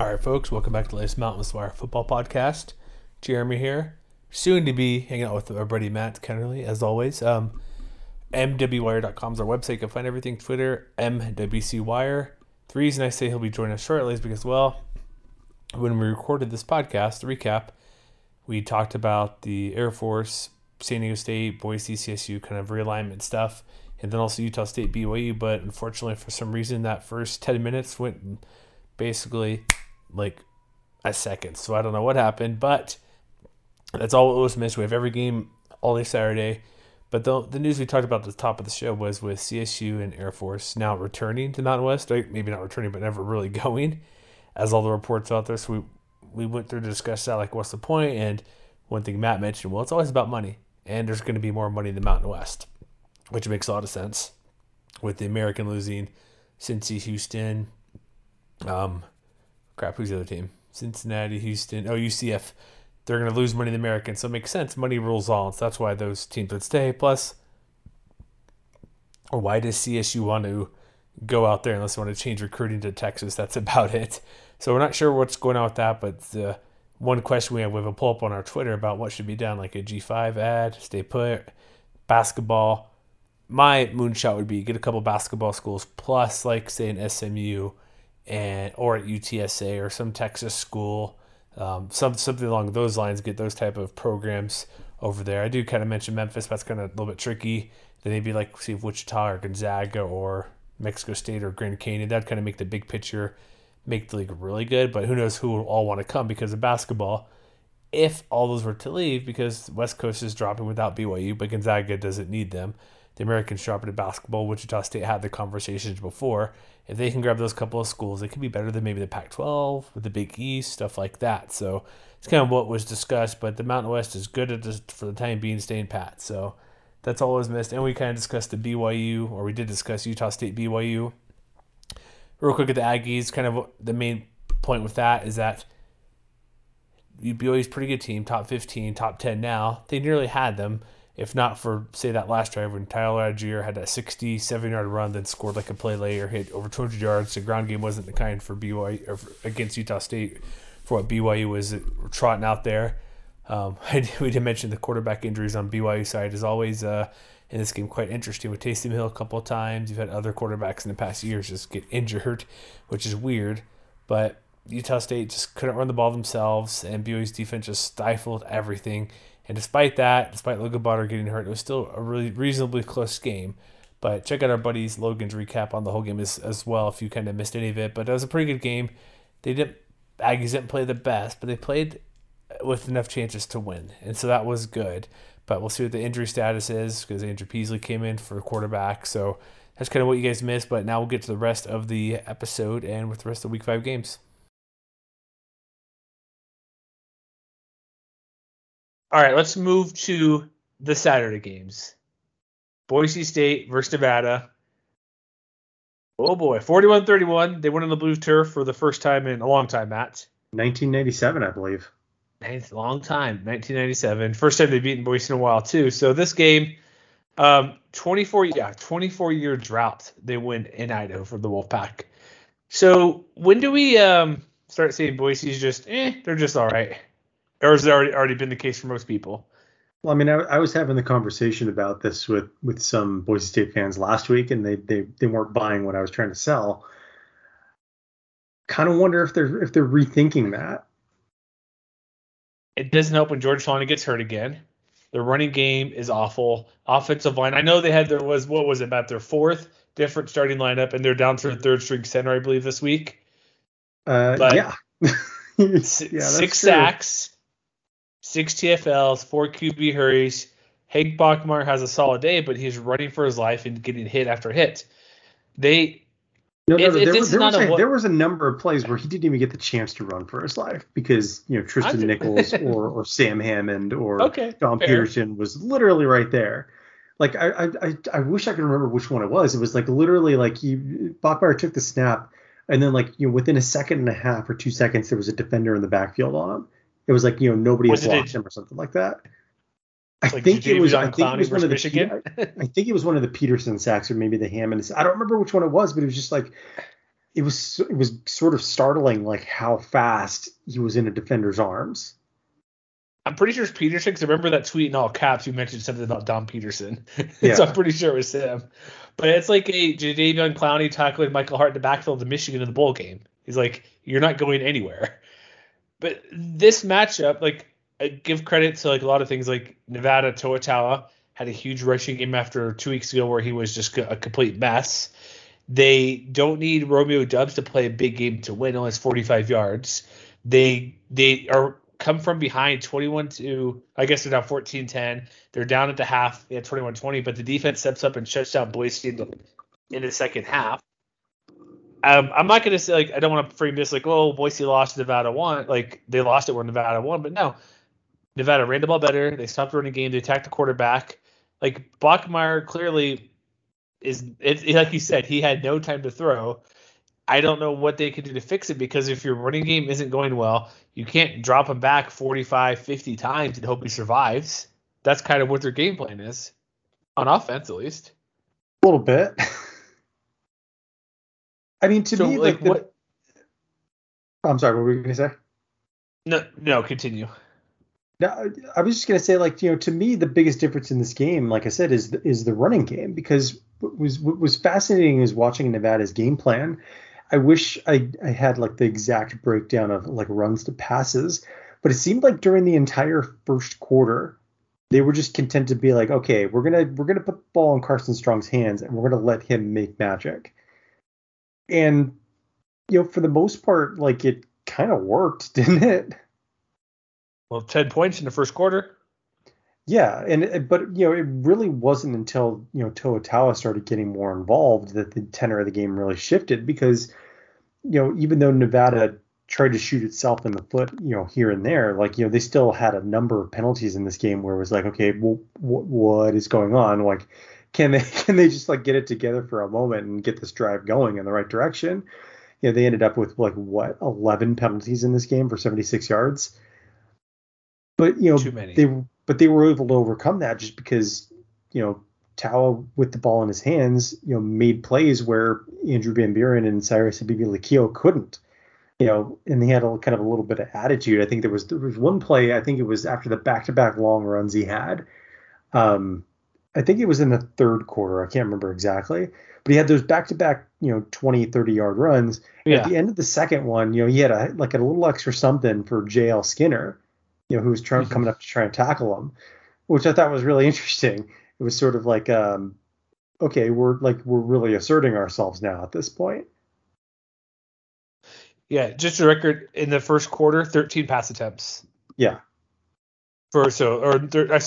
All right, folks, welcome back to the latest Mountain Wire football podcast. Jeremy here, soon to be hanging out with our buddy Matt Kennerly, as always. Um, MWWire.com is our website. You can find everything Twitter, MWC Wire. The reason I say he'll be joining us shortly is because, well, when we recorded this podcast, the recap, we talked about the Air Force, San Diego State, Boise, CSU kind of realignment stuff, and then also Utah State, BYU. But unfortunately, for some reason, that first 10 minutes went basically like a second. So I don't know what happened, but that's all it was missed. We have every game all day Saturday. But the, the news we talked about at the top of the show was with CSU and Air Force now returning to Mountain West. Right? Maybe not returning, but never really going, as all the reports out there. So we we went through to discuss that, like what's the point? And one thing Matt mentioned, well, it's always about money, and there's going to be more money in the Mountain West, which makes a lot of sense with the American losing Cincy, Houston, um, crap, who's the other team? Cincinnati, Houston, oh UCF. They're going to lose money in the American, so it makes sense. Money rules all, so that's why those teams would stay. Plus, or why does CSU want to go out there unless they want to change recruiting to Texas? That's about it. So we're not sure what's going on with that, but the one question we have, we have a pull up on our Twitter about what should be done, like a G5 ad, stay put, basketball. My moonshot would be get a couple basketball schools plus, like say an SMU, and or at UTSA or some Texas school, um, some something along those lines. Get those type of programs over there. I do kind of mention Memphis, but that's kind of a little bit tricky. Then maybe like see if Wichita or Gonzaga or Mexico State or Grand Canyon. That'd kind of make the big picture, make the league really good. But who knows who will all want to come because of basketball. If all those were to leave, because West Coast is dropping without BYU, but Gonzaga doesn't need them. The Americans dropping to basketball. Wichita State had the conversations before. If they can grab those couple of schools, it could be better than maybe the Pac 12 with the Big East, stuff like that. So it's kind of what was discussed, but the Mountain West is good at this, for the time being staying pat. So that's all was missed. And we kind of discussed the BYU, or we did discuss Utah State BYU. Real quick at the Aggies, kind of the main point with that is that BYU's pretty good team, top 15, top 10 now. They nearly had them if not for say that last drive when Tyler Allgeier had a 67 yard run, then scored like a play later, hit over 200 yards. The ground game wasn't the kind for BYU or for, against Utah State for what BYU was trotting out there. Um, we did mention the quarterback injuries on BYU side is always uh, in this game quite interesting. With Taysom Hill a couple of times, you've had other quarterbacks in the past years just get injured, which is weird. But Utah State just couldn't run the ball themselves, and BYU's defense just stifled everything. And despite that, despite Logan Bonner getting hurt, it was still a really reasonably close game. But check out our buddies Logan's recap on the whole game as, as well if you kind of missed any of it. But it was a pretty good game. They didn't Aggies didn't play the best, but they played with enough chances to win, and so that was good. But we'll see what the injury status is because Andrew Peasley came in for quarterback. So that's kind of what you guys missed. But now we'll get to the rest of the episode and with the rest of the Week Five games. All right, let's move to the Saturday games. Boise State versus Nevada. Oh boy, 41 31. They went on the blue turf for the first time in a long time, Matt. 1997, I believe. Nice, long time, 1997. First time they've beaten Boise in a while, too. So this game, um, 24, yeah, 24 year drought. They win in Idaho for the Wolfpack. So when do we um, start saying Boise's just, eh, they're just all right? Or has it already already been the case for most people? Well, I mean, I, I, was having the conversation about this with with some Boise State fans last week, and they they they weren't buying what I was trying to sell. Kind of wonder if they're if they're rethinking that. It doesn't help when George Holani gets hurt again. The running game is awful. Offensive line. I know they had there was what was it about their fourth different starting lineup, and they're down to a third string center, I believe, this week. Uh, but yeah. yeah six true. sacks six TFLs, four QB hurries. Hank Bachmeier has a solid day, but he's running for his life and getting hit after hit. They no, no, no there, was, there, was a, there, was a, number of plays where he didn't even get the chance to run for his life because you know Tristan Nichols or, or Sam Hammond or okay, Don fair. Peterson was literally right there. Like I, I I wish I could remember which one it was. It was like literally like he Bachmeier took the snap and then like you know within a second and a half or two seconds there was a defender in the backfield on him it was like you know nobody was had blocked him or something like that. I like think it was. I think it was one of the. Michigan? I think it was one of the Peterson sacks or maybe the Hammond. I don't remember which one it was, but it was just like it was. It was sort of startling, like how fast he was in a defender's arms. I'm pretty sure it's Peterson because I remember that tweet in all caps. You mentioned something about Dom Peterson, yeah. so I'm pretty sure it was him. But it's like a Jadeveon Clowney tackling Michael Hart in the backfield of Michigan in the bowl game. He's like, "You're not going anywhere." But this matchup, like, I give credit to like a lot of things, like Nevada Toa Taua had a huge rushing game after two weeks ago where he was just a complete mess. They don't need Romeo Doubs to play a big game to win, only 45 yards. They they are come from behind 21 to I guess they're down 14-10. They're down at the half, they had 21-20, but the defense steps up and shuts down Boise in the, in the second half. Um, I'm not gonna say like I don't want to frame this like oh Boise lost Nevada won like they lost it where Nevada won, but no, Nevada ran the ball better. They stopped running game. They attacked the quarterback. Like Bachmeier clearly is it, like you said he had no time to throw. I don't know what they could do to fix it because if your running game isn't going well, you can't drop him back 45, 50 times and hope he survives. That's kind of what their game plan is on offense, at least. A little bit. I mean, to so, me, like, like the, what? I'm sorry. What were you gonna say? No, no. Continue. No, I was just gonna say, like, you know, to me, the biggest difference in this game, like I said, is the, is the running game because what was what was fascinating is watching Nevada's game plan. I wish I, I had like the exact breakdown of like runs to passes, but it seemed like during the entire first quarter, they were just content to be like, okay, we're gonna we're gonna put the ball in Carson Strong's hands and we're gonna let him make magic and you know for the most part like it kind of worked didn't it? Well 10 points in the first quarter. Yeah and uh, but you know it really wasn't until you know Toa Taua started getting more involved that the tenor of the game really shifted because you know even though Nevada tried to shoot itself in the foot you know here and there like you know they still had a number of penalties in this game where it was like okay well what is going on? Like can they can they just like get it together for a moment and get this drive going in the right direction? You know, they ended up with like what 11 penalties in this game for 76 yards. But you know, they but they were able to overcome that just because you know Taua with the ball in his hands, you know, made plays where Andrew Van Buren and Cyrus Habibi couldn't. You know, and he had a kind of a little bit of attitude. I think there was there was one play. I think it was after the back-to-back long runs he had. Um, I think it was in the third quarter. I can't remember exactly, but he had those back-to-back, you know, 20, 30 yard runs. Yeah. At the end of the second one, you know, he had a like a little extra something for JL Skinner, you know, who was trying mm-hmm. coming up to try and tackle him, which I thought was really interesting it was sort of like um okay we're like we're really asserting ourselves now at this point yeah just a record in the first quarter 13 pass attempts yeah for so or I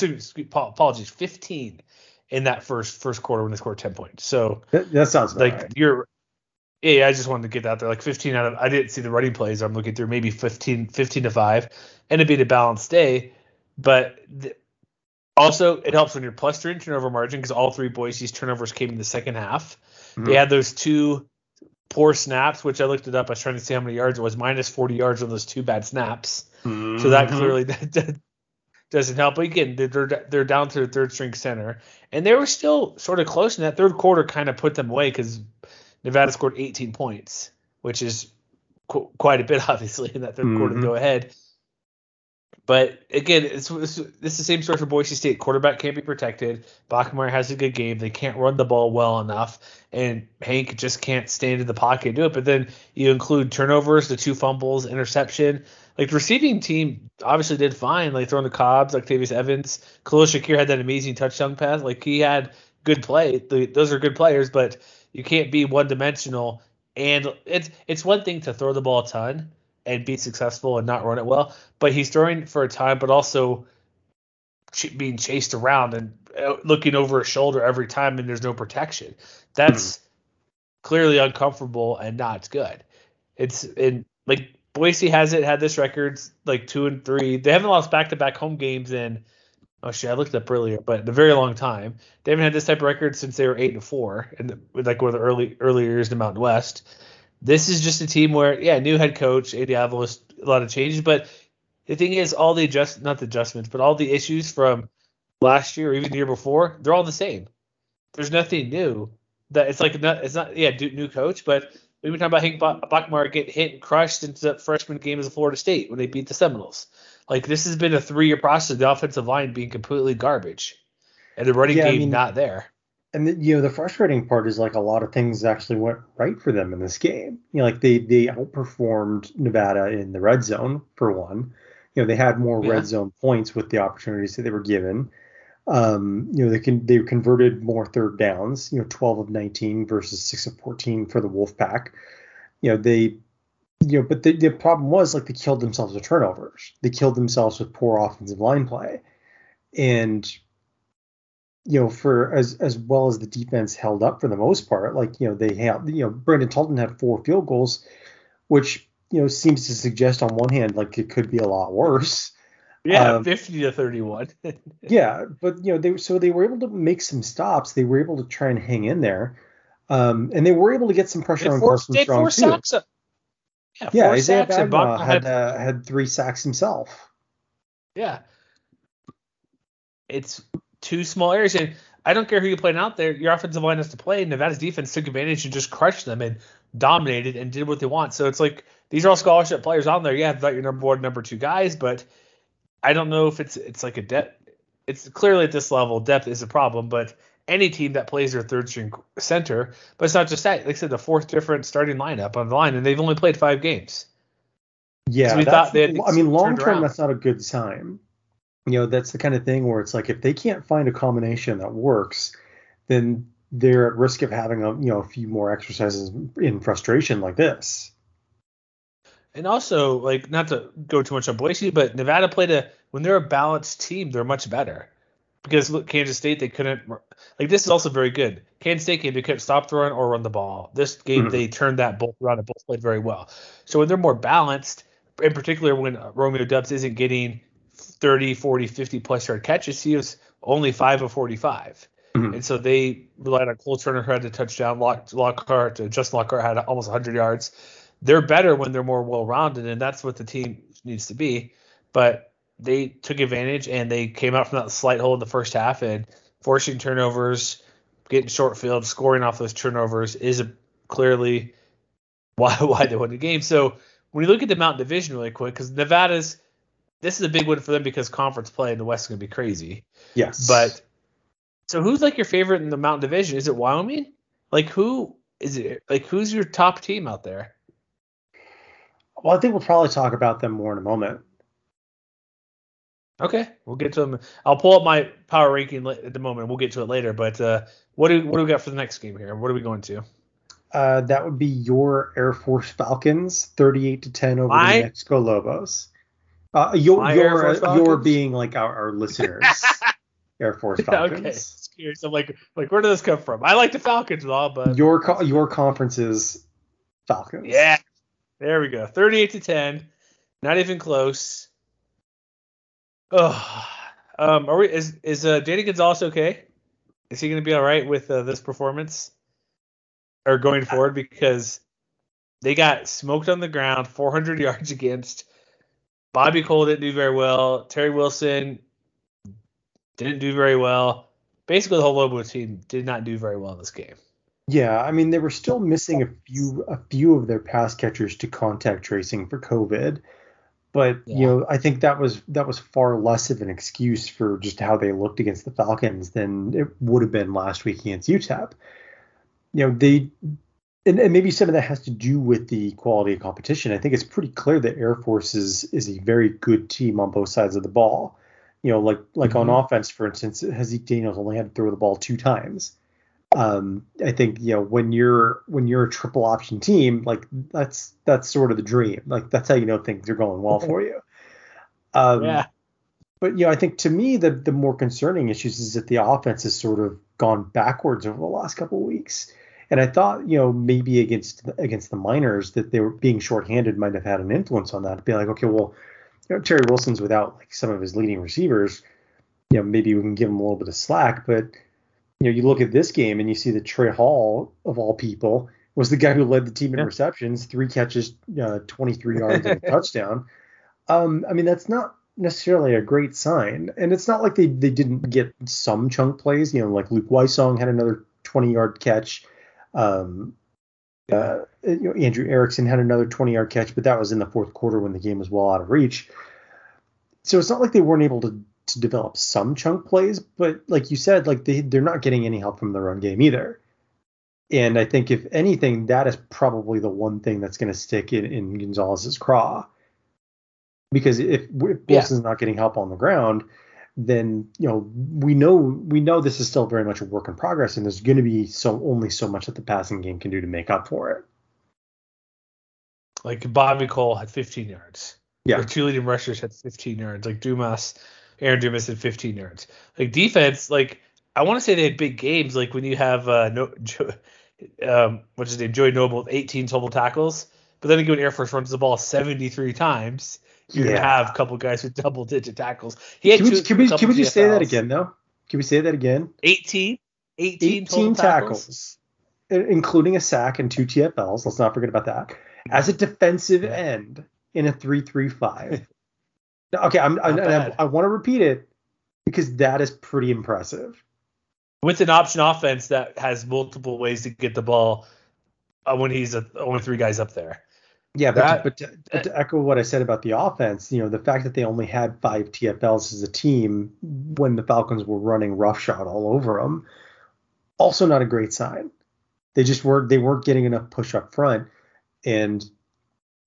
apologies 15 in that first first quarter when they scored 10 points so that, that sounds like right. you're yeah, I just wanted to get that there. Like 15 out of, I didn't see the running plays. I'm looking through maybe 15, 15 to five, and it'd be a balanced day. But also, it helps when you're plus three in turnover margin because all three Boise's turnovers came in the second half. Mm-hmm. They had those two poor snaps, which I looked it up. I was trying to see how many yards it was. Minus 40 yards on those two bad snaps. Mm-hmm. So that clearly doesn't help. But again, they're they're down to the third string center, and they were still sort of close. in that third quarter kind of put them away because Nevada scored 18 points, which is qu- quite a bit, obviously, in that 3rd mm-hmm. quarter to go ahead. But again, it's, it's, it's the same story for Boise State. Quarterback can't be protected. Bachmeier has a good game. They can't run the ball well enough, and Hank just can't stand in the pocket and do it. But then you include turnovers, the two fumbles, interception. Like the receiving team obviously did fine. Like throwing the Cobbs, Octavius Evans, Khalil Shakir had that amazing touchdown pass. Like he had good play. The, those are good players, but you can't be one dimensional. And it's it's one thing to throw the ball a ton and be successful and not run it well. But he's throwing for a time, but also ch- being chased around and uh, looking over his shoulder every time, and there's no protection. That's mm clearly uncomfortable and not good. It's in like Boise has it had this record like two and three. They haven't lost back to back home games in oh shit, I looked up earlier, but in a very long time. They haven't had this type of record since they were eight and four and like one of the early early years in the Mountain West. This is just a team where, yeah, new head coach, Andy a lot of changes, but the thing is, all the adjust not the adjustments, but all the issues from last year or even the year before, they're all the same. There's nothing new. That it's like not, it's not yeah new coach, but we've been talking about Hank Bachmeier getting hit and crushed into the freshman game as a Florida State when they beat the Seminoles. Like this has been a three year process. Of the offensive line being completely garbage, and the running yeah, game I mean, not there and the, you know the frustrating part is like a lot of things actually went right for them in this game. You know, like they they outperformed Nevada in the red zone for one. You know, they had more yeah. red zone points with the opportunities that they were given. Um, you know, they can they converted more third downs. You know, 12 of 19 versus 6 of 14 for the Wolfpack. You know, they you know, but the, the problem was like they killed themselves with turnovers. They killed themselves with poor offensive line play. And you know, for as as well as the defense held up for the most part, like you know they had, you know, Brandon Talton had four field goals, which you know seems to suggest on one hand like it could be a lot worse. Yeah, um, fifty to thirty-one. yeah, but you know they so they were able to make some stops. They were able to try and hang in there, um, and they were able to get some pressure on Carson Strong too. Sacks yeah, yeah Isaiah Bagnah had uh, had three sacks himself. Yeah, it's two small areas. And I don't care who you played out there, your offensive line has to play. Nevada's defense took advantage and just crushed them and dominated and did what they want. So it's like these are all scholarship players on there. Yeah, thought your number one, number two guys, but I don't know if it's it's like a depth. It's clearly at this level, depth is a problem. But any team that plays their third string center, but it's not just that. Like I said, the fourth different starting lineup on the line, and they've only played five games. Yeah, so we thought they I mean, long term, that's not a good sign you know that's the kind of thing where it's like if they can't find a combination that works then they're at risk of having a you know a few more exercises in frustration like this and also like not to go too much on Boise but Nevada played a when they're a balanced team they're much better because look Kansas State they couldn't like this is also very good Kansas State game they couldn't stop throwing or run the ball this game mm-hmm. they turned that both around and both played very well so when they're more balanced in particular when Romeo Doubs isn't getting 30, 40, 50 plus yard catches. He was only five of 45. Mm-hmm. And so they relied on Cole Turner, who had a touchdown. Lock, Lockhart, uh, Justin Lockhart had almost 100 yards. They're better when they're more well rounded, and that's what the team needs to be. But they took advantage and they came out from that slight hole in the first half and forcing turnovers, getting short field, scoring off those turnovers is a, clearly why why they won the game. So when you look at the Mountain Division really quick, because Nevada's this is a big win for them because conference play in the West is gonna be crazy. Yes. But so who's like your favorite in the Mountain Division? Is it Wyoming? Like who is it? Like who's your top team out there? Well, I think we'll probably talk about them more in a moment. Okay, we'll get to them. I'll pull up my power ranking at the moment. We'll get to it later. But uh, what do what do we got for the next game here? What are we going to? Uh, that would be your Air Force Falcons, thirty-eight to ten over My- the Mexico Lobos. Uh, your My your your being like our, our listeners, Air Force Falcons. okay, curious. I'm like, like where did this come from? I like the Falcons and all, but Your co- your conference's Falcons. yeah, there we go. 38 to 10, not even close. Oh, um, are we? Is is uh, Danny Gonzalez okay? Is he going to be all right with uh, this performance or going forward? Because they got smoked on the ground, 400 yards against. Bobby Cole didn't do very well. Terry Wilson didn't do very well. Basically, the whole Lobo team did not do very well in this game. Yeah, I mean they were still missing a few a few of their pass catchers to contact tracing for COVID, but you know I think that was that was far less of an excuse for just how they looked against the Falcons than it would have been last week against UTEP. You know they and, and maybe some of that has to do with the quality of competition. I think it's pretty clear that Air Force is is a very good team on both sides of the ball. You know, like like on mm-hmm. offense, for instance, Zeke Daniels only had to throw the ball two times um, I think you know when you're when you're a triple option team, like that's that's sort of the dream. Like that's how you know things are going well for you. Um, Yeah. But you know, I think to me the the more concerning issues is that the offense has sort of gone backwards over the last couple of weeks. And I thought, you know, maybe against against the miners that they were being shorthanded might have had an influence on that. Be like, okay, well, you know, Terry Wilson's without like some of his leading receivers. You know, maybe we can give him a little bit of slack, but you know, you look at this game and you see that Trey Hall, of all people, was the guy who led the team in receptions, three catches, uh, 23 yards and a touchdown. Um, I mean, that's not necessarily a great sign. And it's not like they, they didn't get some chunk plays. You know, like Luke Wysong had another 20 yard catch. Um, uh, you know, Andrew Erickson had another 20 yard catch, but that was in the fourth quarter when the game was well out of reach. So it's not like they weren't able to to develop some chunk plays, but like you said, like they they're not getting any help from the run game either. And I think if anything, that is probably the one thing that's going to stick in, in Gonzalez's craw. Because if, if Yeah. Wilson's not getting help on the ground, then you know we know we know this is still very much a work in progress, and there's going to be so only so much that the passing game can do to make up for it. Like Bobby Cole had 15 yards. Yeah. Their two leading rushers had 15 yards. Like Dumas, Aaron Dumas had 15 yards. Like defense, like I want to say they had big games. Like when you have uh, no, um, what's his name, Joey Noble with 18 total tackles. But then again, when Air Force runs the ball 73 times, you're Yeah. have a couple guys with double digit tackles. He had Can we, two, can we, can we just say that again though? Can we say that again? 18, 18, 18 total tackles, i- including a sack and two TFLs. Let's not forget about that. As a defensive end in a three-three-five. Okay, I'm, I, I. I want to repeat it because that is pretty impressive. with an option offense that has multiple ways to get the ball uh, when he's a, only three guys up there. Yeah, but, That- to, but, to, but to echo what I said about the offense, you know, the fact that they only had five TFLs as a team when the Falcons were running roughshod all over them, also not a great sign. They just weren't they weren't getting enough push up front, and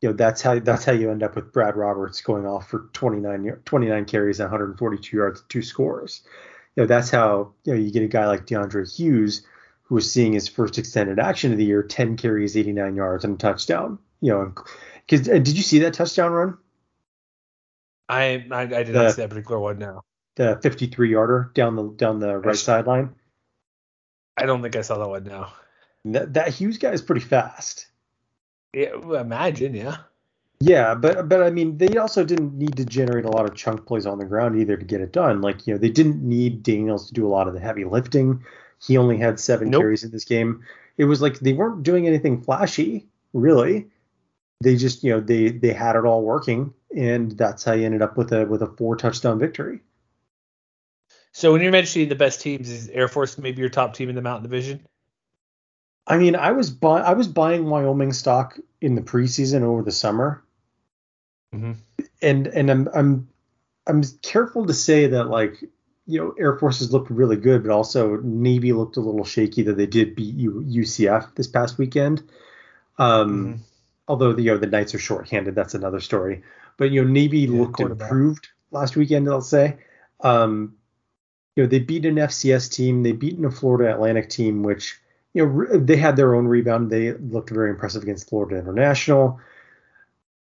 you know that's how that's how you end up with Brad Roberts going off for 29 29 carries and 142 yards, two scores. You know that's how you know you get a guy like DeAndre Hughes who was seeing his first extended action of the year, 10 carries, 89 yards, and a touchdown. You know, because did you see that touchdown run? I I, I did The- not see that particular one now. The 53 yarder down the down the right sideline. I don't think I saw that one now. That, that Hughes guy is pretty fast. Yeah, imagine, yeah. Yeah, but but I mean, they also didn't need to generate a lot of chunk plays on the ground either to get it done. Like you know, they didn't need Daniels to do a lot of the heavy lifting. He only had seven Nope. carries in this game. It was like they weren't doing anything flashy, really. They just you know they they had it all working, and that's how you ended up with a with a four touchdown victory. So when you're mentioning the best teams, is Air Force maybe your top team in the Mountain Division? I mean, I was buy- I was buying Wyoming stock in the preseason over the summer, mm-hmm. and and I'm I'm I'm careful to say that like you know Air Forces looked really good, but also Navy looked a little shaky that they did beat U- UCF this past weekend. Um, mm-hmm. Although the you know the Knights are shorthanded, that's another story. But you know Navy yeah, looked improved last weekend, I'll say. Um, you know they beat an FCS team, they beat a Florida Atlantic team, which you know they had their own rebound. They looked very impressive against Florida International.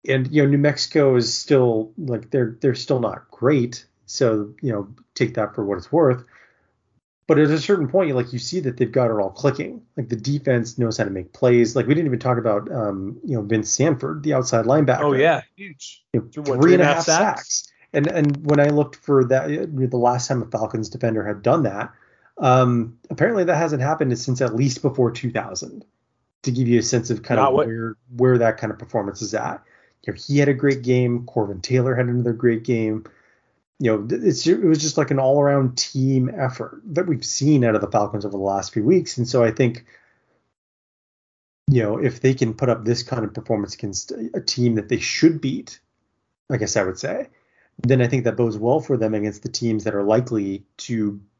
And you know New Mexico is still like they're they're still not great, so you know take that for what it's worth. But at a certain point, like you see that they've got it all clicking. Like the defense knows how to make plays. Like we didn't even talk about, um, you know, Vince Sanford, the outside linebacker. Oh yeah, huge. You know, what, three and a half sacks. sacks. And and when I looked for that, the last time a Falcons defender had done that, um, apparently that hasn't happened since at least before 2000. To give you a sense of kind Not of what, where where that kind of performance is at. You know, he had a great game. Corvin Taylor had another great game you know, it's it was just like an all around team effort that we've seen out of the Falcons over the last few weeks, and so I think, you know, if they can put up this kind of performance against a team that they should beat, I guess I would say, then I think that bodes well for them against the teams that are likely to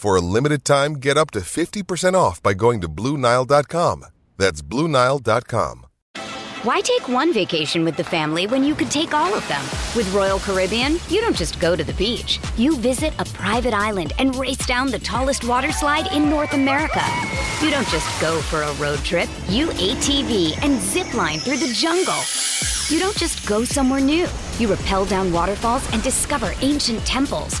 For a limited time, get up to 50% off by going to BlueNile.com. That's BlueNile.com. Why take one vacation with the family when you could take all of them? With Royal Caribbean, you don't just go to the beach. You visit a private island and race down the tallest water slide in North America. You don't just go for a road trip. You ATV and zip line through the jungle. You don't just go somewhere new. You rappel down waterfalls and discover ancient temples.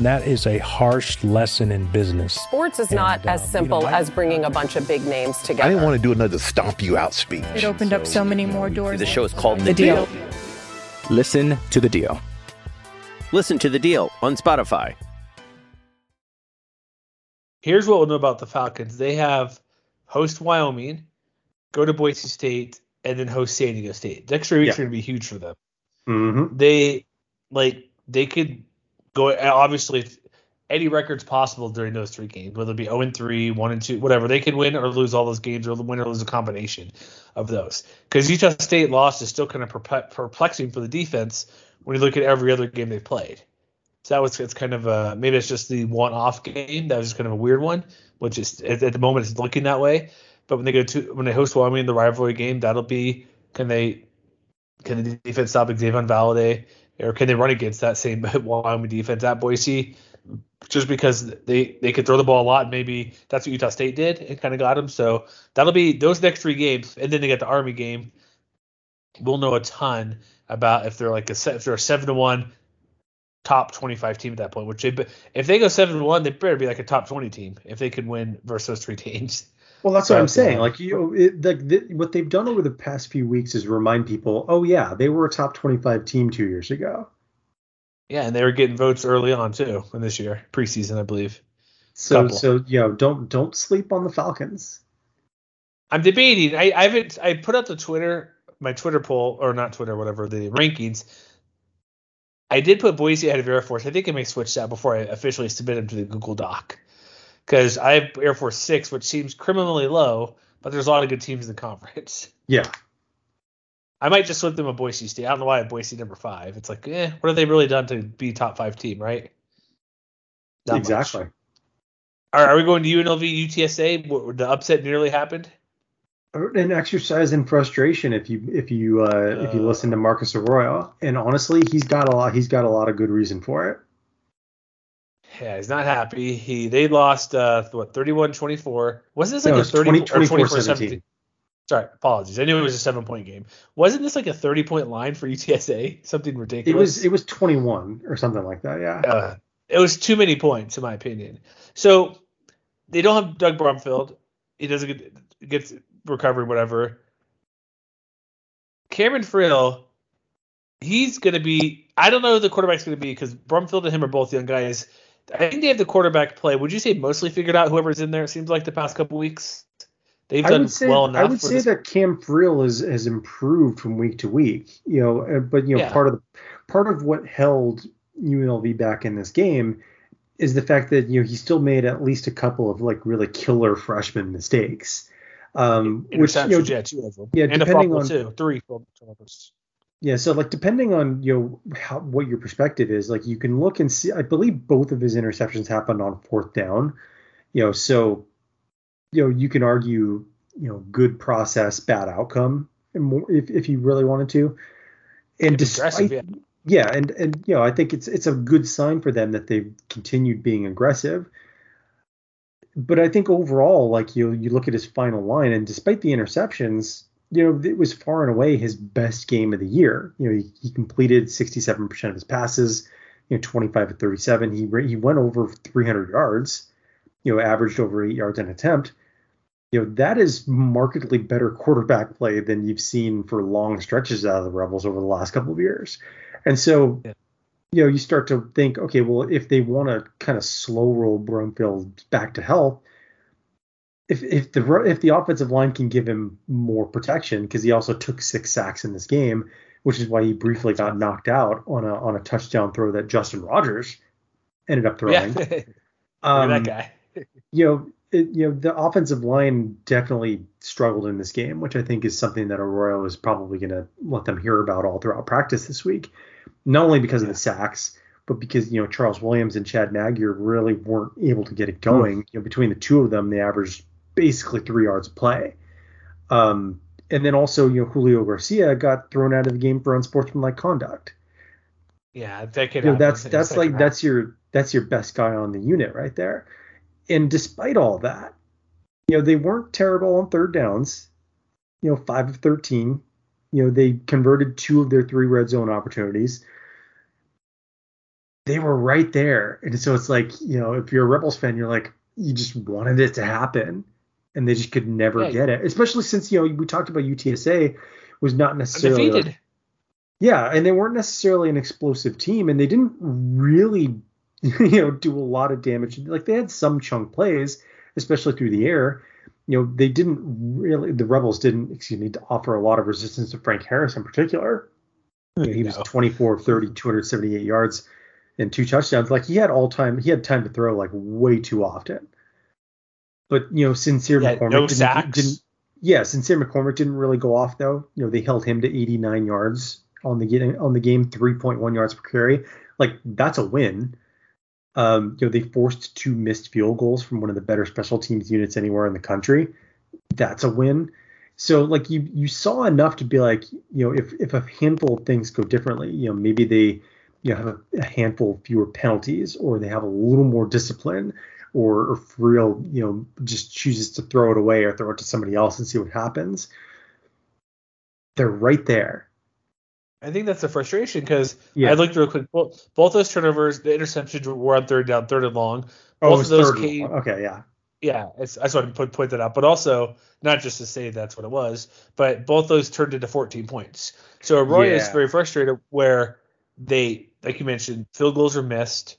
That is a harsh lesson in business. Sports is and, not uh, as simple you know, as bringing a bunch of big names together. I didn't want to do another stomp you out speech. It opened so, up so many more doors. The show is called The, the deal. deal. Listen to the deal. Listen to the deal on Spotify. Here's what we'll know about the Falcons. They have host Wyoming, go to Boise State, and then host San Diego State. Next three weeks yeah. are going to be huge for them. Mm-hmm. They like they could go obviously any records possible during those three games, whether it be 0 and 3, 1 and 2, whatever. They can win or lose all those games, or win or lose a combination of those. Because Utah State loss is still kind of perplexing for the defense when you look at every other game they played. So that was it's kind of a maybe it's just the one-off game that was just kind of a weird one, which is at, at the moment it's looking that way. But when they go to when they host Wyoming in the rivalry game, that'll be can they can the defense stop Xavier Valladay or can they run against that same Wyoming defense at Boise? Just because they they could throw the ball a lot, maybe that's what Utah State did and kind of got them. So that'll be those next three games, and then they get the Army game. We'll know a ton about if they're like a if they're a seven to one top 25 team at that point. Which they, if they go seven to one, they better be like a top 20 team if they could win versus those three teams. Well, that's what I'm saying. Like you, the, what they've done over the past few weeks is remind people, oh yeah, they were a top 25 team two years ago. Yeah, and they were getting votes early on too in this year preseason, I believe. So, Couple. so you know, don't don't sleep on the Falcons. I'm debating. I, I haven't. I put out the Twitter, my Twitter poll, or not Twitter, whatever the rankings I did put Boise ahead of Air Force. I think I may switch that before I officially submit them to the Google Doc. Because I have Air Force 6, which seems criminally low, but there's a lot of good teams in the conference. Yeah. I might just slip them a Boise State. I don't know why have Boise number five. It's like, eh, what have they really done to be top five team, right? Not exactly. Are, are, we going to UNLV UTSA? The upset nearly happened. an exercise in frustration if you if you uh, uh, if you listen to Marcus Arroyo. And honestly, he's got a lot he's got a lot of good reason for it. Yeah, he's not happy. He they lost uh what 31-24. Wasn't this like no, a 30 20, 24 17? Sorry, apologies. I knew it was a seven point game. Wasn't this like a 30 point line for UTSA? Something ridiculous. It was it was 21 or something like that, yeah. Uh, it was too many points in my opinion. So they don't have Doug Brumfield. He doesn't get gets recovery, whatever. Cameron Friel, he's gonna be. I don't know who the quarterback's gonna be because Brumfield and him are both young guys. I think they have the quarterback play. Would you say mostly figured out whoever's in there? It seems like the past couple weeks. They've done I would say, well enough. I would say this. that Cam Friel is, has improved from week to week. You know, but you know, yeah. part of the part of what held UNLV back in this game is the fact that you know he still made at least a couple of like really killer freshman mistakes. Um, which you know, yeah, two of them. Yeah, and depending on two, three turnovers. Yeah, so like depending on you know how, what your perspective is, like you can look and see. I believe both of his interceptions happened on fourth down. You know, so you know you can argue you know good process, bad outcome, if if you really wanted to. And despite yeah. yeah, and and you know I think it's it's a good sign for them that they've continued being aggressive but I think overall, like you you look at his final line, and despite the interceptions, you know, it was far and away his best game of the year. You know, he, he completed 67% of his passes, you know, 25 to 37. He he went over 300 yards, you know, averaged over eight yards an attempt. You know, that is markedly better quarterback play than you've seen for long stretches out of the Rebels over the last couple of years. And so, yeah you know, you start to think, okay, well, if they want to kind of slow roll Brumfield back to health, if if the if the offensive line can give him more protection, because he also took six sacks in this game, which is why he briefly got knocked out on a on a touchdown throw that Justin Rogers ended up throwing. Yeah. um, that guy. you know, it, you know, the offensive line definitely struggled in this game, which I think is something that Arroyo is probably going to let them hear about all throughout practice this week not only because of the sacks, but because you know Charles Williams and Chad Magyar really weren't able to get it going. Mm. You know, between the two of them, they averaged basically three yards of play. Um, and then also, you know, Julio Garcia got thrown out of the game for unsportsmanlike conduct. Yeah, that could. You know, that's that's like that's your that's your best guy on the unit right there. And despite all that, you know, they weren't terrible on third downs. You know, five of thirteen. You know, they converted two of their three red zone opportunities they were right there. And so it's like, you know, if you're a Rebels fan, you're like, you just wanted it to happen. And they just could never yeah. get it. Especially since, you know, we talked about UTSA was not necessarily. Like, yeah, and they weren't necessarily an explosive team, and they didn't really, you know, do a lot of damage. Like they had some chunk plays, especially through the air. You know, they didn't really. The Rebels didn't, excuse me, to offer a lot of resistance to Frank Harris in particular. You know, he was 24 30, 278 yards and two touchdowns. Like he had all time, he had time to throw like way too often. But you know, Sincere yeah, McCormick no didn't, didn't, yeah, Sincere McCormick didn't really go off though. You know, they held him to 89 yards on the on the game, 3.1 yards per carry. Like that's a win. Um, you know, they forced two missed field goals from one of the better special teams units anywhere in the country. That's a win. So like you you saw enough to be like, you know, if if a handful of things go differently, you know, maybe they you know, have a, a handful fewer penalties, or they have a little more discipline, or, or real, you know, just chooses to throw it away or throw it to somebody else and see what happens. They're right there. I think that's the frustration because yeah. I looked real quick. Both, both those turnovers, the interceptions were on third down, third and long. Oh, both oh, of those came. Okay, yeah. Yeah, I just want to put, point that out, but also not just to say that's what it was, but both those turned into 14 points. So Arroyo yeah. is very frustrated where they like you mentioned, field goals are missed.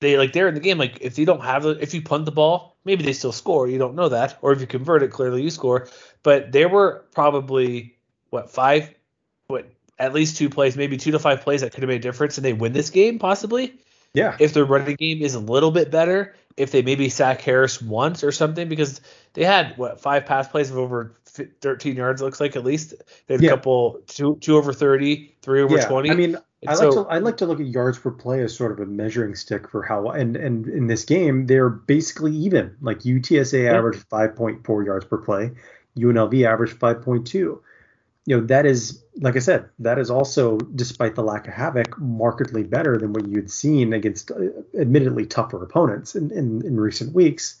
They like they're in the game. Like if you don't have the if you punt the ball, maybe they still score. You don't know that. Or if you convert it, clearly you score. But there were probably what five, what at least two plays, maybe two to five plays that could have made a difference, and they win this game possibly. Yeah. If their running game is a little bit better, if they maybe sack Harris once or something, because they had what five pass plays of over 13 yards looks like at least. They had yeah. a couple two two over 30, three over yeah. 20. I mean, I like so, to I like to look at yards per play as sort of a measuring stick for how and and in this game they're basically even. Like UTSA yeah. averaged 5.4 yards per play, UNLV averaged 5.2. You know, that is, like I said, that is also, despite the lack of havoc, markedly better than what you'd seen against uh, admittedly tougher opponents in, in, in recent weeks.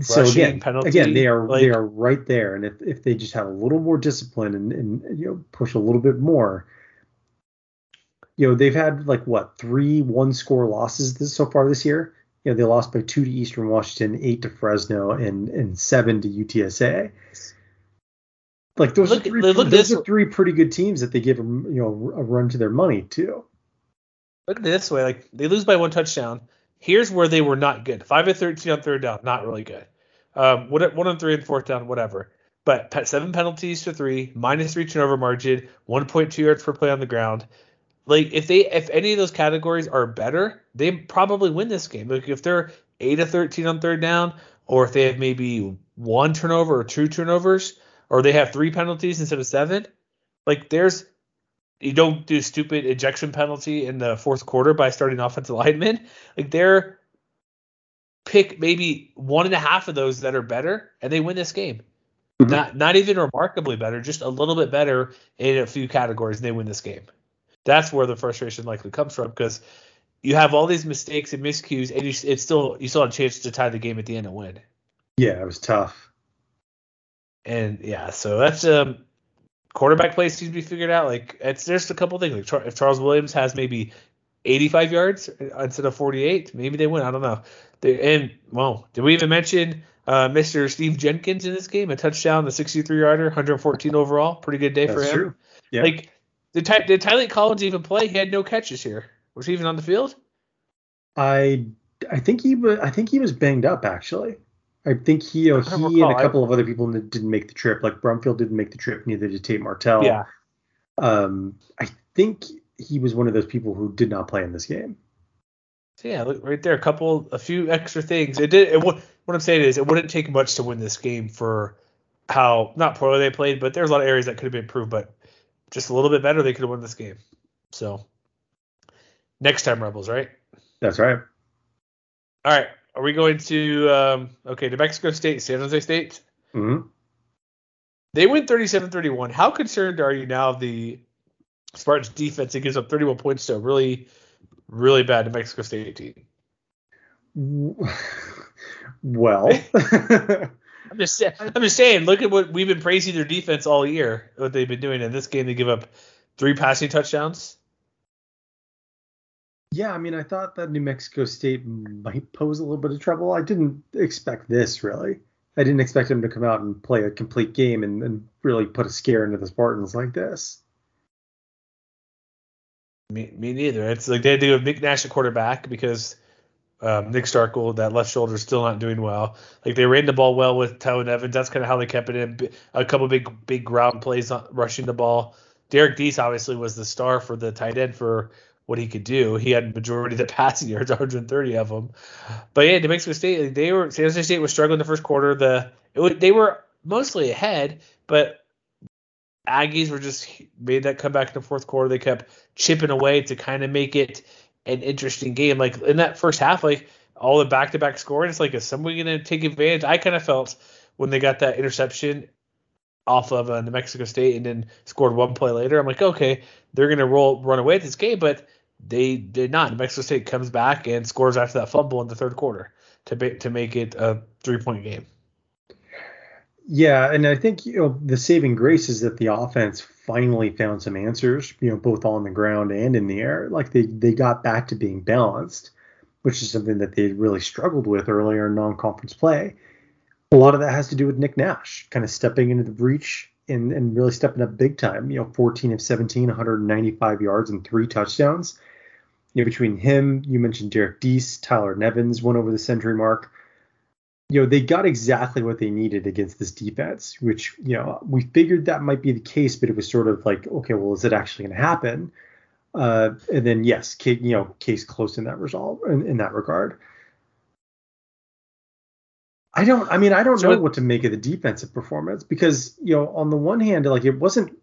So again, penalty, again, they are like, they are right there, and if, if they just have a little more discipline and, and you know push a little bit more, you know they've had like what three one score losses this, so far this year. You know they lost by two to Eastern Washington, eight to Fresno, and and seven to UTSA. Like those look, are three, look those are three pretty good teams that they give them you know a run to their money too. Look at this way: like they lose by one touchdown Here's where they were not good. Five of thirteen on third down, not really good. Um, one, one on three and fourth down, whatever. But seven penalties to three, minus three turnover margin, 1.2 yards per play on the ground. Like if they if any of those categories are better, they probably win this game. Like if they're eight of 13 on third down, or if they have maybe one turnover or two turnovers, or they have three penalties instead of seven, like there's you don't do stupid ejection penalty in the fourth quarter by starting offensive linemen. Like they're pick maybe one and a half of those that are better, and they win this game. Mm-hmm. Not not even remarkably better, just a little bit better in a few categories, and they win this game. That's where the frustration likely comes from because you have all these mistakes and miscues, and you, it's still you still have a chance to tie the game at the end and win. Yeah, it was tough. And yeah, so that's um quarterback play seems to be figured out. Like it's there's a couple things. Like if Charles Williams has maybe 85 yards instead of 48, maybe they win. I don't know. They, and well, did we even mention uh, Mr. Steve Jenkins in this game? A touchdown, the 63 yarder, 114 overall. Pretty good day That's for him. True. Yeah. Like did, Ty, did Tyler Collins even play? He had no catches here. Was he even on the field? I I think he was I think he was banged up actually. I think he, uh, he and a couple of other people didn't make the trip. Like Brumfield didn't make the trip, neither did Tate Martell. Yeah. Um, I think he was one of those people who did not play in this game. So yeah, look right there, a couple, a few extra things. It did. It, what I'm saying is, it wouldn't take much to win this game for how not poorly they played, but there's a lot of areas that could have been improved. But just a little bit better, they could have won this game. So next time, Rebels, right? That's right. All right. Are we going to um, okay, New Mexico State, San Jose State? Mm-hmm. They win 37-31. How concerned are you now of the Spartans defense? It gives up 31 points to a really, really bad New Mexico State team. Well, I'm just I'm just saying. Look at what we've been praising their defense all year. What they've been doing in this game, they give up three passing touchdowns. Yeah, I mean, I thought that New Mexico State might pose a little bit of trouble. I didn't expect this really. I didn't expect them to come out and play a complete game and, and really put a scare into the Spartans like this. Me, me neither. It's like they had to go Nick Nash at quarterback because um, Nick Starkel, that left shoulder, is still not doing well. Like they ran the ball well with Tyler Nevens. That's kind of how they kept it in. A couple big big ground plays, on, rushing the ball. Derek Deese obviously was the star for the tight end for what he could do. He had majority of the passing yards, 130 of them. But yeah, New Mexico State, they were San Jose State was struggling the first quarter. The it, they were mostly ahead, but Aggies were just made that comeback in the fourth quarter. They kept chipping away to kind of make it an interesting game. Like in that first half, like all the back-to-back scoring, it's like is somebody going to take advantage? I kind of felt when they got that interception off of uh, New Mexico State and then scored one play later. I'm like, okay, they're going to roll run away with this game, but they did not. New Mexico State comes back and scores after that fumble in the third quarter to be, to make it a three point game. Yeah, and I think you know the saving grace is that the offense finally found some answers, you know, both on the ground and in the air. Like they they got back to being balanced, which is something that they really struggled with earlier in non-conference play. A lot of that has to do with Nick Nash kind of stepping into the breach and, and really stepping up big time. You know, 14 of 17, 195 yards and three touchdowns. You know, between him, you mentioned Derek Deese, Tyler Nevens went over the century mark you know, they got exactly what they needed against this defense, which, you know, we figured that might be the case, but it was sort of like, okay, well, is it actually going to happen? Uh, and then, yes, you know, case close in that result, in, in that regard. I don't, I mean, I don't so know what to make of the defensive performance because, you know, on the one hand, like it wasn't,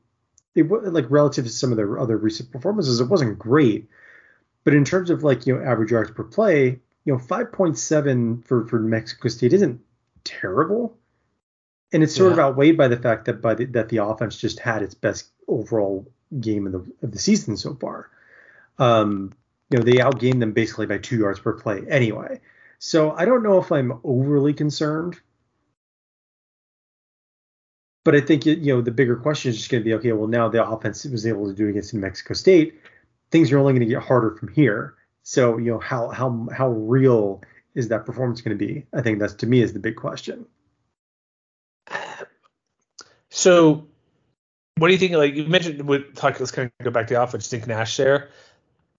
it was like relative to some of their other recent performances, it wasn't great. But in terms of like, you know, average yards per play, you know, 5.7 for, for Mexico State isn't terrible. And it's sort yeah. of outweighed by the fact that by the, that the offense just had its best overall game of the of the season so far. Um, you know, they outgained them basically by two yards per play anyway. So I don't know if I'm overly concerned. But I think you know the bigger question is just going to be okay. Well, now the offense was able to do against New Mexico State. Things are only going to get harder from here. So you know how how how real is that performance going to be? I think that's to me is the big question. So, what do you think? Like you mentioned, with talk, let's kind of go back to the offense. Think Nash there.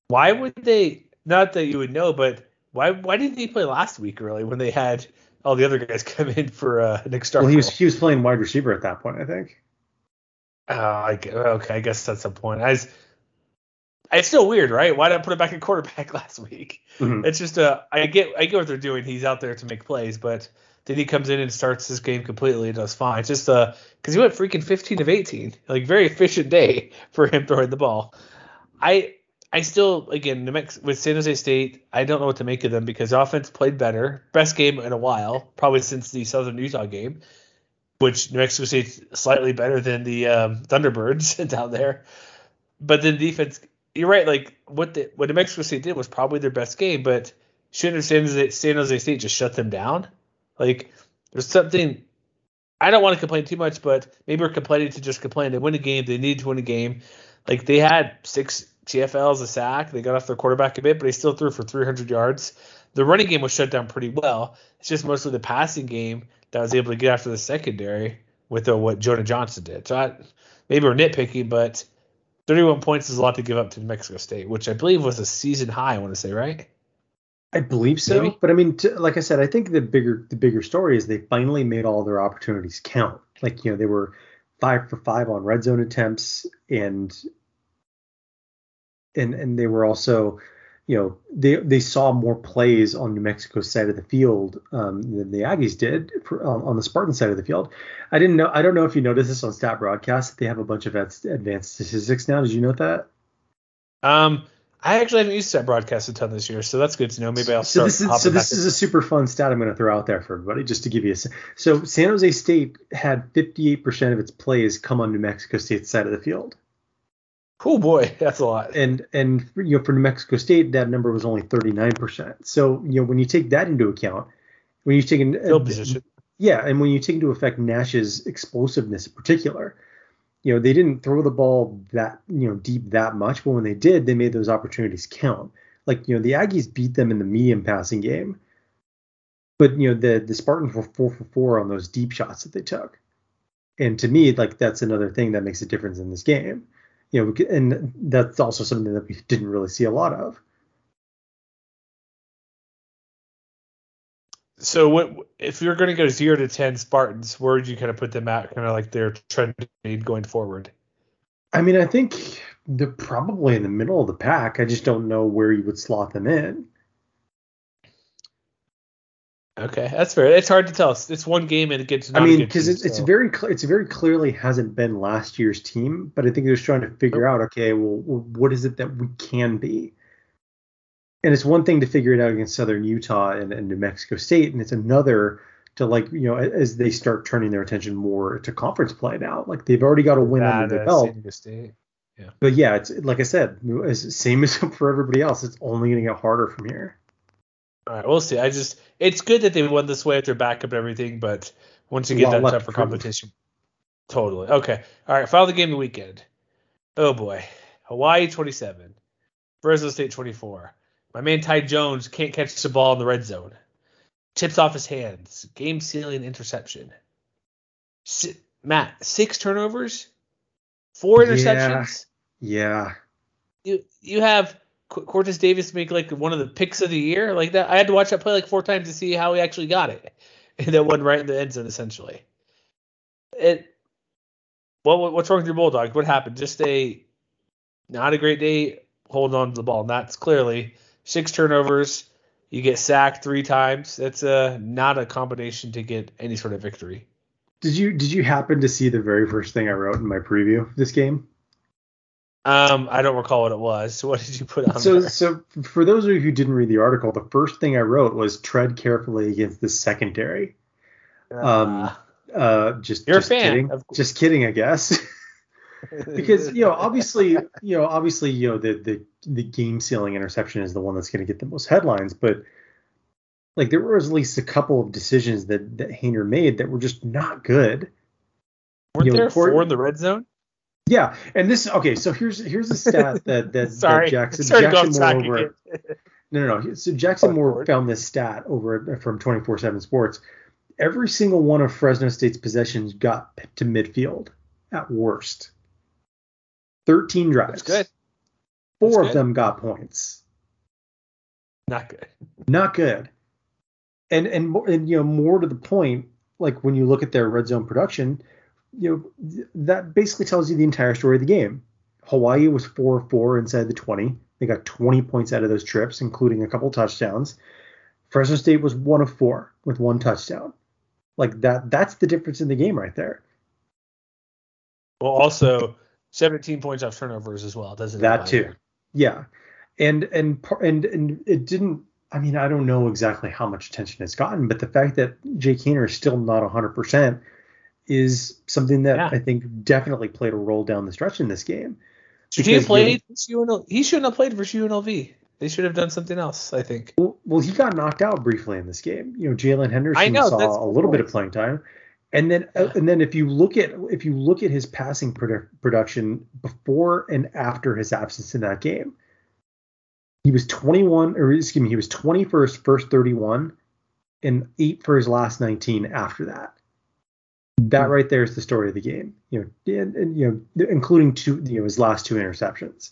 Why would they? Not that you would know, but why why didn't he play last week? Really, when they had all the other guys come in for uh, Nick Starkel? Well, he was he was playing wide receiver at that point, I think. Uh, I, okay, I guess that's the point. I was, it's still weird, right? Why did I put him back at quarterback last week? Mm-hmm. It's just uh, I get I get what they're doing. He's out there to make plays, but then he comes in and starts this game completely and does fine. It's just uh, because he went freaking 15 of 18, like very efficient day for him throwing the ball. I I still again New Mexico, with San Jose State, I don't know what to make of them because offense played better, best game in a while, probably since the Southern Utah game, which New Mexico State's slightly better than the um, Thunderbirds down there. But then defense you're right. Like what the what New Mexico State did was probably their best game, but shouldn't San Jose, San Jose State just shut them down? Like there's something. I don't want to complain too much, but maybe we're complaining to just complain. They win a game. They need to win a game. Like they had six TFLs, a sack. They got off their quarterback a bit, but he still threw for 300 yards. The running game was shut down pretty well. It's just mostly the passing game that was able to get after the secondary with the, what Jonah Johnson did. So I, maybe we're nitpicking, but 31 points is a lot to give up to New Mexico State, which I believe was a season high. I want to say, right? I believe so. Maybe? But I mean, to, like I said, I think the bigger the bigger story is they finally made all their opportunities count. Like you know, they were five for five on red zone attempts, and and and they were also you know they they saw more plays on New Mexico's side of the field um, than the Aggies did for, um, on the Spartan side of the field. I didn't know. I don't know if you noticed this on Stat Broadcast. They have a bunch of advanced statistics now. Did you note that? Um, I actually haven't used Stat Broadcast a ton this year, so that's good to know. Maybe I'll start. So this is so this is a super fun stat I'm going to throw out there for everybody, just to give you a. So San Jose State had 58% of its plays come on New Mexico State's side of the field. Oh boy, that's a lot. And and you know for New Mexico State that number was only 39%. So you know when you take that into account, when you take in field uh, position, yeah, and when you take into effect Nash's explosiveness in particular, you know they didn't throw the ball that you know deep that much, but when they did, they made those opportunities count. Like you know the Aggies beat them in the medium passing game, but you know the the Spartans were four for four on those deep shots that they took. And to me, like that's another thing that makes a difference in this game you know, and that's also something that we didn't really see a lot of. So, what if you're going to go zero to ten Spartans? Where would you kind of put them at, kind of like their trend going forward? I mean, I think they're probably in the middle of the pack. I just don't know where you would slot them in. Okay, that's fair. It's hard to tell. It's, one game and it gets. Another game. I mean, because it's, so. it's very cl- it's very clearly hasn't been last year's team, but I think they're just trying to figure out. Okay, well, what is it that we can be? And it's one thing to figure it out against Southern Utah and, and New Mexico State, and it's another to like you know as they start turning their attention more to conference play now. Like they've already got a win under their belt. Yeah. But yeah, it's like I said, same as for everybody else. It's only going to get harder from here. All right, we'll see. I just it's good that they won this way with their backup and everything, but once you get that tougher competition. Totally. Okay. All right. Final the game of the weekend. Oh boy. Hawaii 27, Fresno State 24. My man Ty Jones can't catch the ball in the red zone. Tips off his hands. Game sealing interception. Si- Matt, six turnovers, four interceptions. Yeah. You you have Cortez Davis make like one of the picks of the year like that. I had to watch that play like four times to see how he actually got it, and that one right in the end zone essentially. It. Well, what- what's wrong with your Bulldogs? What happened? Just a not a great day holding on to the ball. And that's clearly six turnovers. You get sacked three times. That's a not a combination to get any sort of victory. Did you did you happen to see the very first thing I wrote in my preview this game? Um, I don't recall what it was. So what did you put on So there? so for those of you who didn't read the article, the first thing I wrote was tread carefully against the secondary. Um uh just You're a just fan, kidding. of Just kidding, I guess. because you know obviously you know obviously you know the the the game sealing interception is the one that's going to get the most headlines but like there was at least a couple of decisions that that Haener made that were just not good Weren't you know, there Cort- four in the red zone? Yeah and this okay so here's here's a stat that that, Sorry, that Jackson sorry Jackson Moore over no no no. So Jackson Moore found this stat over from 24/7 Sports. Every single one of Fresno State's possessions got to midfield at worst. 13 drives. That's good. four That's of good. them got points. Not good. not good. And and and you know more to the point, like when you look at their red zone production, you know that basically tells you the entire story of the game. Hawaii was four of four inside the twenty. They got twenty points out of those trips, including a couple touchdowns. Fresno State was one of four with one touchdown. Like that, that's the difference in the game right there. Well, also 17 points off turnovers as well. Doesn't that too yeah and and and and it didn't i mean i don't know exactly how much attention it's gotten but the fact that jake Haener is still not 100% is something that Yeah. i think definitely played a role down the stretch in this game Should he have played? UNL He shouldn't have played for UNLV. They should have done something else. I think. well, well he got knocked out briefly in this game you know jalen henderson know, saw a little bit of playing time and then uh, and then if you look at if you look at his passing produ- production before and after his absence in that game he was 21 or excuse me he was 20 for his first 31 and 8 for his last 19 after that that hmm. right there is the story of the game you know and, and you know including two you know his last two interceptions.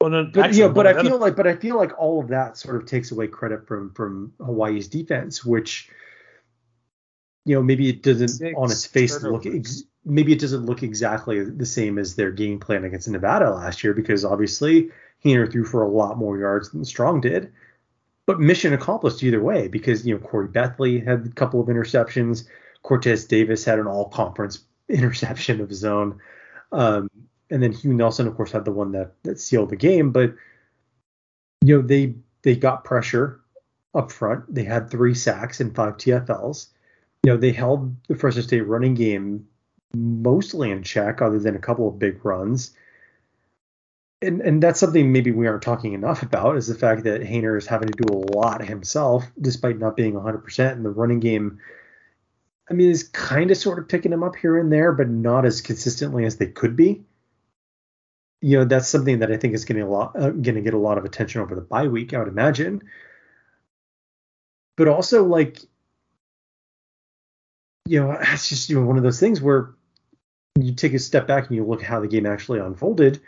Well, no, but actually, but I feel like, but I feel like all of that sort of takes away credit from from Hawaii's defense, which, you know, maybe it doesn't Six on its face look, ex- maybe it doesn't look exactly the same as their game plan against Nevada last year, because obviously Haener threw for a lot more yards than Strong did, but mission accomplished either way, because you know Khoury Bethley had a couple of interceptions, Cortez Davis had an all conference interception of his own. Um, and then Hugh Nelson, of course, had the one that that sealed the game. But you know, they they got pressure up front. They had three sacks and five TFLs. You know, they held the Fresno State running game mostly in check, other than a couple of big runs. And and that's something maybe we aren't talking enough about is the fact that Haener is having to do a lot himself, despite not being 100%. And the running game, I mean, is kind of sort of picking him up here and there, but not as consistently as they could be you know that's something that I think is getting a lot uh, going to get a lot of attention over the bye week, I would imagine. But also, like, you know, it's just you know one of those things where you take a step back and you look at how the game actually unfolded.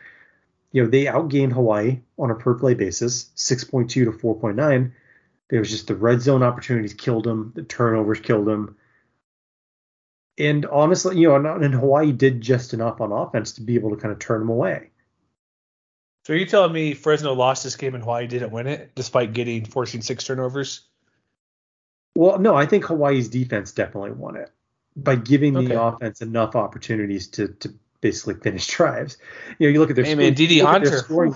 You know, they outgained Hawaii on a per play basis, 6.2 to 4.9. It was just the red zone opportunities killed them, the turnovers killed them. And honestly, you know, and, Hawaii did just enough on offense to be able to kind of turn them away. So are you telling me Fresno lost this game and Hawaii didn't win it, despite getting forcing six turnovers? Well, no, I think Hawaii's defense definitely won it by giving the Okay. offense enough opportunities to to basically finish drives. You know, you look at their Hey, man, their Hunter, scoring.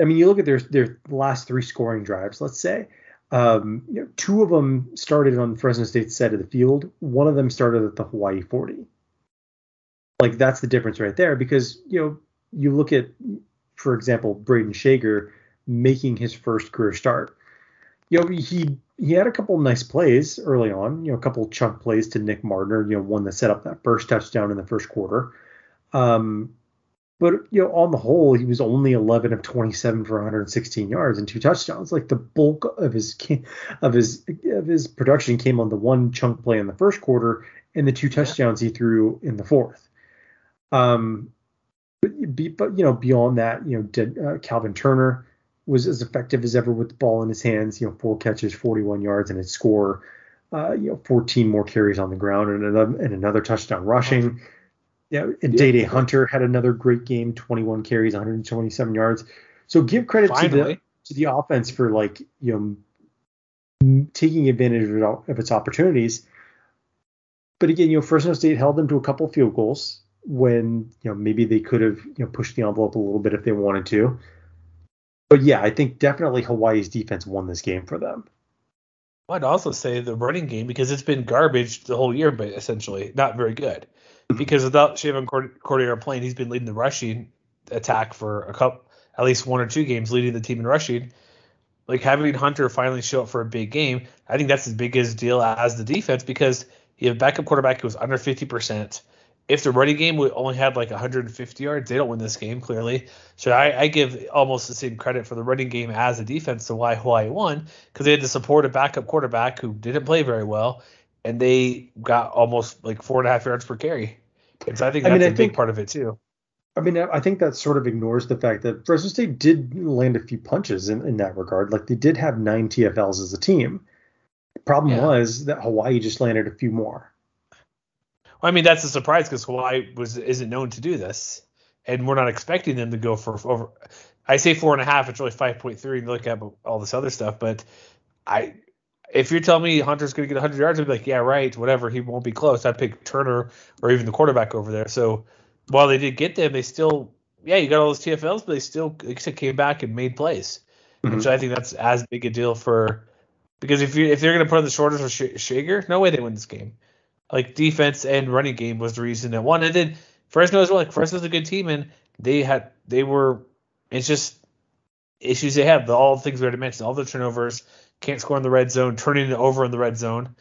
I mean, you look at their their last three scoring drives. Let's say, um, you know, two of them started on Fresno State's side of the field. One of them started at the Hawaii 40. Like that's the difference right there, because you know you look at, for example, Brayden Schager making his first career start. you know, he he had a couple nice plays early on. You know, a couple chunk plays to Nick Mardner. You know, one that set up that first touchdown in the first quarter. Um, but you know, on the whole, he was only 11 of 27 for 116 yards and two touchdowns. Like the bulk of his of his of his production came on the one chunk play in the first quarter and the two touchdowns he threw in the fourth. Um, but, but you know, beyond that, you know, did, uh, Calvin Turner was as effective as ever with the ball in his hands. You know, four catches, 41 yards, and a score. Uh, you know, 14 more carries on the ground and another and another touchdown rushing. Yeah, and yeah. Dae Dae Hunter had another great game, 21 carries, 127 yards. So give credit Finally. to the to the offense for like you know taking advantage of, of its opportunities. But again, you know, Fresno State held them to a couple field goals when you know maybe they could have you know pushed the envelope a little bit if they wanted to. But yeah, I think definitely Hawaii's defense won this game for them. I'd also say the running game because it's been garbage the whole year, but essentially not very good. Mm-hmm. Because without Chevan Cordeiro playing, he's been leading the rushing attack for a couple, at least one or two games, leading the team in rushing. Like having Hunter finally show up for a big game, I think that's as big as deal as the defense because you have backup quarterback who was under 50% if the running game would only had like 150 yards, they don't win this game clearly. So I, I give almost the same credit for the running game as the defense to why Hawaii won because they had to support a backup quarterback who didn't play very well, and they got almost like four and a half yards per carry. And so I think that's I mean, a I big part of it too. I mean, I think that sort of ignores the fact that Fresno State did land a few punches in, in that regard. Like they did have nine TFLs as a team. The problem yeah. was that Hawaii just landed a few more. I mean, that's a surprise because Hawaii was isn't known to do this, and we're not expecting them to go for over. I say four and a half. It's really five point three. And look at all this other stuff, but I, if you're telling me Hunter's going to get 100 yards, I'd be like, yeah, right, whatever. He won't be close. I'd pick Turner or even the quarterback over there. So while they did get them, they still, yeah, you got all those TFLs, but they still, I came back and made plays. Mm-hmm. Which I think that's as big a deal for because if you if they're going to put on the shoulders of Schager, no way they win this game like defense and running game was the reason it won. And then Fresno as well. Like Fresno's a good team, and they had they were. It's just issues they have. The, all the things we already mentioned. All the turnovers, can't score in the red zone, turning it over in the red zone.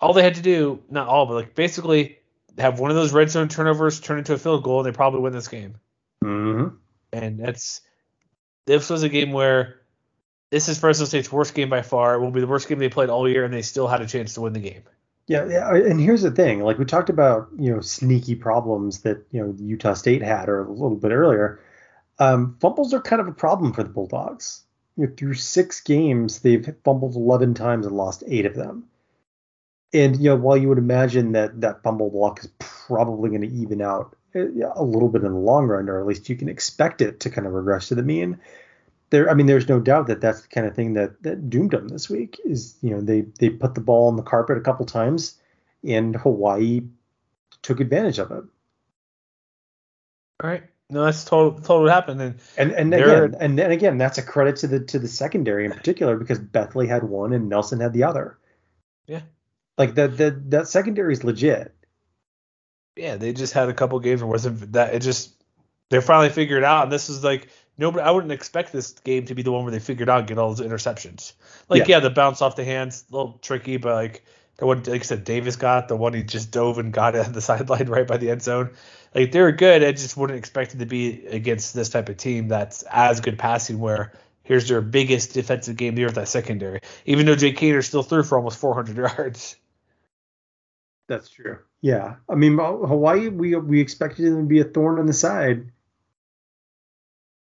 All they had to do, not all, but like basically have one of those red zone turnovers turn into a field goal, and they probably win this game. Mm-hmm. And that's this was a game where this is Fresno State's worst game by far. It will be the worst game they played all year, and they still had a chance to win the game. Yeah, yeah, and here's the thing: like we talked about, you know, sneaky problems that you know Utah State had, or a little bit earlier. Um, fumbles are kind of a problem for the Bulldogs. You know, through six games, they've fumbled 11 times and lost eight of them. And you know, while you would imagine that that fumble block is probably going to even out eh, a little bit in the long run, or at least you can expect it to kind of regress to the mean there I mean there's no doubt that that's the kind of thing that that doomed them this week is you know they they put the ball on the carpet a couple times and Hawaii took advantage of it. All right. No, that's total total what happened. And and, and again and then again that's a credit to the to the secondary in particular because Bethley had one and Nelson had the other. Yeah. Like that that that secondary is legit. Yeah, they just had a couple games where wasn't that it just they finally figured out and this is like nobody I wouldn't expect this game to be the one where they figured out get all those interceptions. Like yeah, yeah the bounce off the hands, a little tricky, but like the one like I said, Davis got the one he just dove and got at the sideline right by the end zone. Like they were good. I just wouldn't expect it to be against this type of team that's as good passing where here's their biggest defensive game there with that secondary. Even though Jake Haener still threw for almost 400 yards. That's true. Yeah, I mean Hawaii, we we expected them to be a thorn on the side,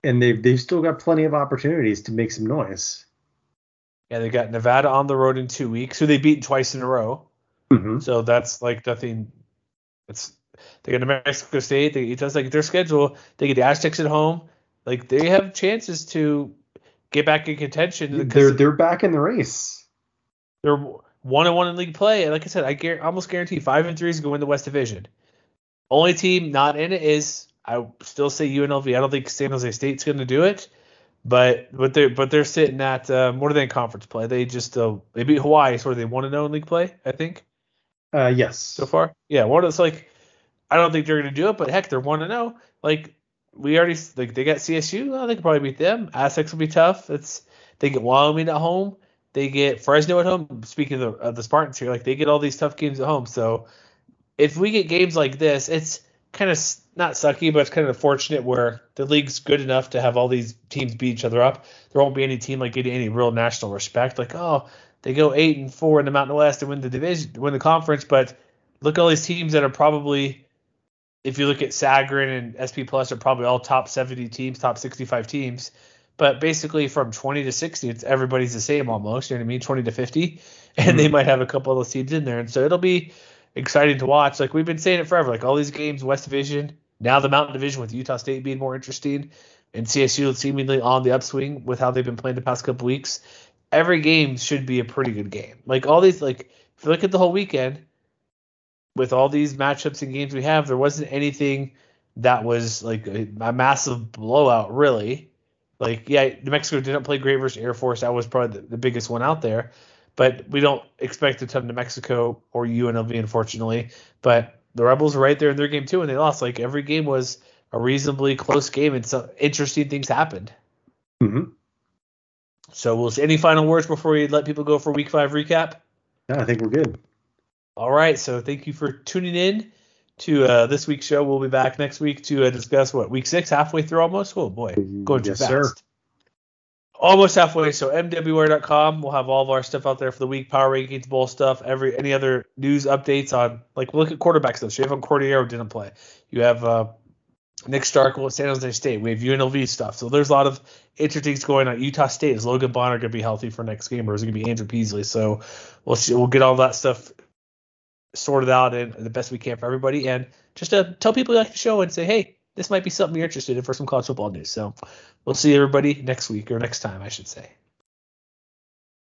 and they've they've still got plenty of opportunities to make some noise. Yeah, they got Nevada on the road in two weeks, who they beat twice in a row. Mm-hmm. So that's like nothing. It's they got New Mexico State. They, it does like their schedule. They get the Aztecs at home. Like they have chances to get back in contention. They're they're back in the race. They're one and one in league play. And like I said, I guarantee, almost guarantee five and three is going to win the West Division. Only team not in it is I still say UNLV. I don't think San Jose State's going to do it, but but they're but they're sitting at uh, more than conference play. They just uh, they beat Hawaii, so they want to know in league play. I think. Uh, yes. So far, yeah. One it's like I don't think they're going to do it, but heck, they're one to know. Like we already like they got CSU. Well, they could probably beat them. Aztecs will be tough. It's they get Wyoming at home. They get Fresno at home. Speaking of the, of the Spartans here, like they get all these tough games at home. So if we get games like this, it's kind of not sucky, but it's kind of fortunate where the league's good enough to have all these teams beat each other up. There won't be any team like getting any real national respect. Like, oh, they go eight and four in the Mountain West and win the division, win the conference, but look at all these teams that are probably, if you look at Sagarin and SP Plus, are probably all top 70 teams, top 65 teams. But basically, from 20 to 60, it's everybody's the same almost. You know what I mean? 20 to 50, and mm-hmm. they might have a couple of those teams in there, and so it'll be exciting to watch. Like we've been saying it forever. Like all these games, West Division, now the Mountain Division with Utah State being more interesting, and CSU seemingly on the upswing with how they've been playing the past couple weeks. Every game should be a pretty good game. Like all these, like if you look at the whole weekend, with all these matchups and games we have, there wasn't anything that was like a, a massive blowout, really. Like, yeah, New Mexico didn't play great versus Air Force. That was probably the, the biggest one out there but we don't expect a ton to Mexico or UNLV, unfortunately. But the Rebels were right there in their game too, and they lost. Like every game was a reasonably close game, and some interesting things happened. Mm-hmm. So we'll see. Any final words before we let people go for Week Five recap? Yeah, I think we're good. All right. So thank you for tuning in to uh, this week's show. We'll be back next week to uh, discuss what Week Six, halfway through almost. Oh boy, going too yes, fast. Sir almost halfway. So mwwire.com. We'll have all of our stuff out there for the week, power rankings, bowl stuff, every any other news updates on like look at quarterback stuff. You have didn't play. You have uh, Nick Starkel at San Jose State. We have UNLV stuff. So there's a lot of interesting things going on. Utah State is Logan Bonner going to be healthy for next game, or is it going to be Andrew Peasley? So we'll see. We'll get all that stuff sorted out and the best we can for everybody, and just to tell people you like the show and say, hey, this might be something you're interested in for some college football news. So we'll see everybody next week or next time, I should say.